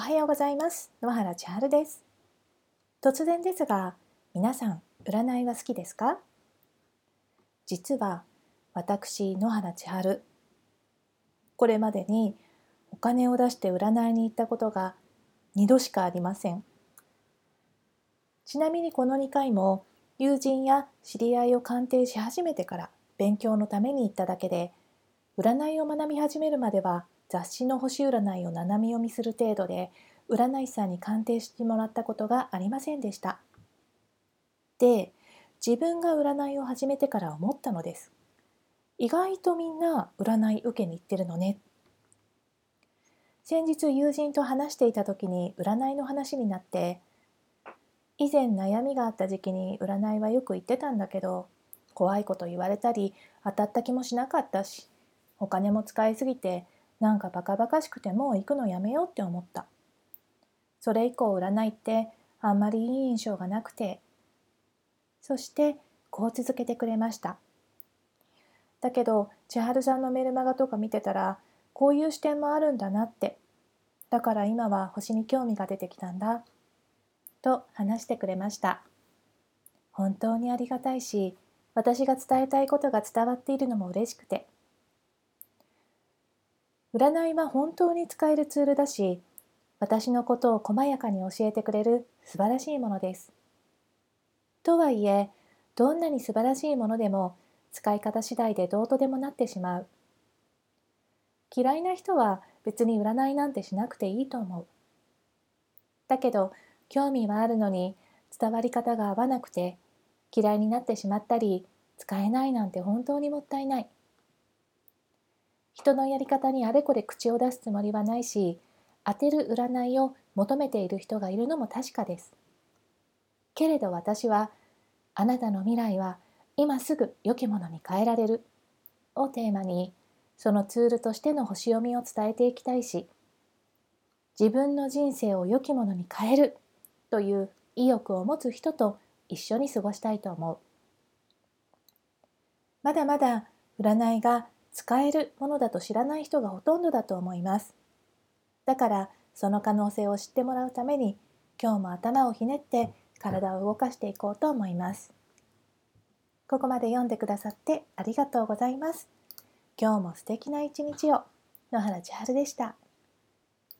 おはようございます。野原千春です。突然ですが皆さん占いは好きですか？実は私野原千春。これまでにお金を出して占いに行ったことが2度しかありません。ちなみにこの2回も友人や知り合いを鑑定し始めてから勉強のために行っただけで占いを学び始めるまでは雑誌の星占いを斜め読みする程度で占い師さんに鑑定してもらったことがありませんでした。で自分が占いを始めてから思ったのです。意外とみんな占い受けに行ってるのね。先日友人と話していた時に占いの話になって以前悩みがあった時期に占いはよく行ってたんだけど怖いこと言われたり当たった気もしなかったしお金も使いすぎてなんかバカバカしくてもう行くのやめようって思った。それ以降占いってあんまりいい印象がなくて、そしてこう続けてくれました。だけど千春さんのメルマガとか見てたらこういう視点もあるんだなって。だから今は星に興味が出てきたんだ。と話してくれました。本当にありがたいし、私が伝えたいことが伝わっているのも嬉しくて。占いは本当に使えるツールだし、私のことを細やかに教えてくれる素晴らしいものです。とはいえ、どんなに素晴らしいものでも使い方次第でどうとでもなってしまう。嫌いな人は別に占いなんてしなくていいと思う。だけど、興味はあるのに伝わり方が合わなくて嫌いになってしまったり使えないなんて本当にもったいない。人のやり方にあれこれ口を出すつもりはないし当てる占いを求めている人がいるのも確かです。けれど私はあなたの未来は今すぐ良きものに変えられるをテーマにそのツールとしての星読みを伝えていきたいし自分の人生を良きものに変えるという意欲を持つ人と一緒に過ごしたいと思う。まだまだ占いが使えるものだと知らない人がほとんどだと思います。だからその可能性を知ってもらうために今日も頭をひねって体を動かしていこうと思います。ここまで読んでくださってありがとうございます。今日も素敵な一日を野原千春でした。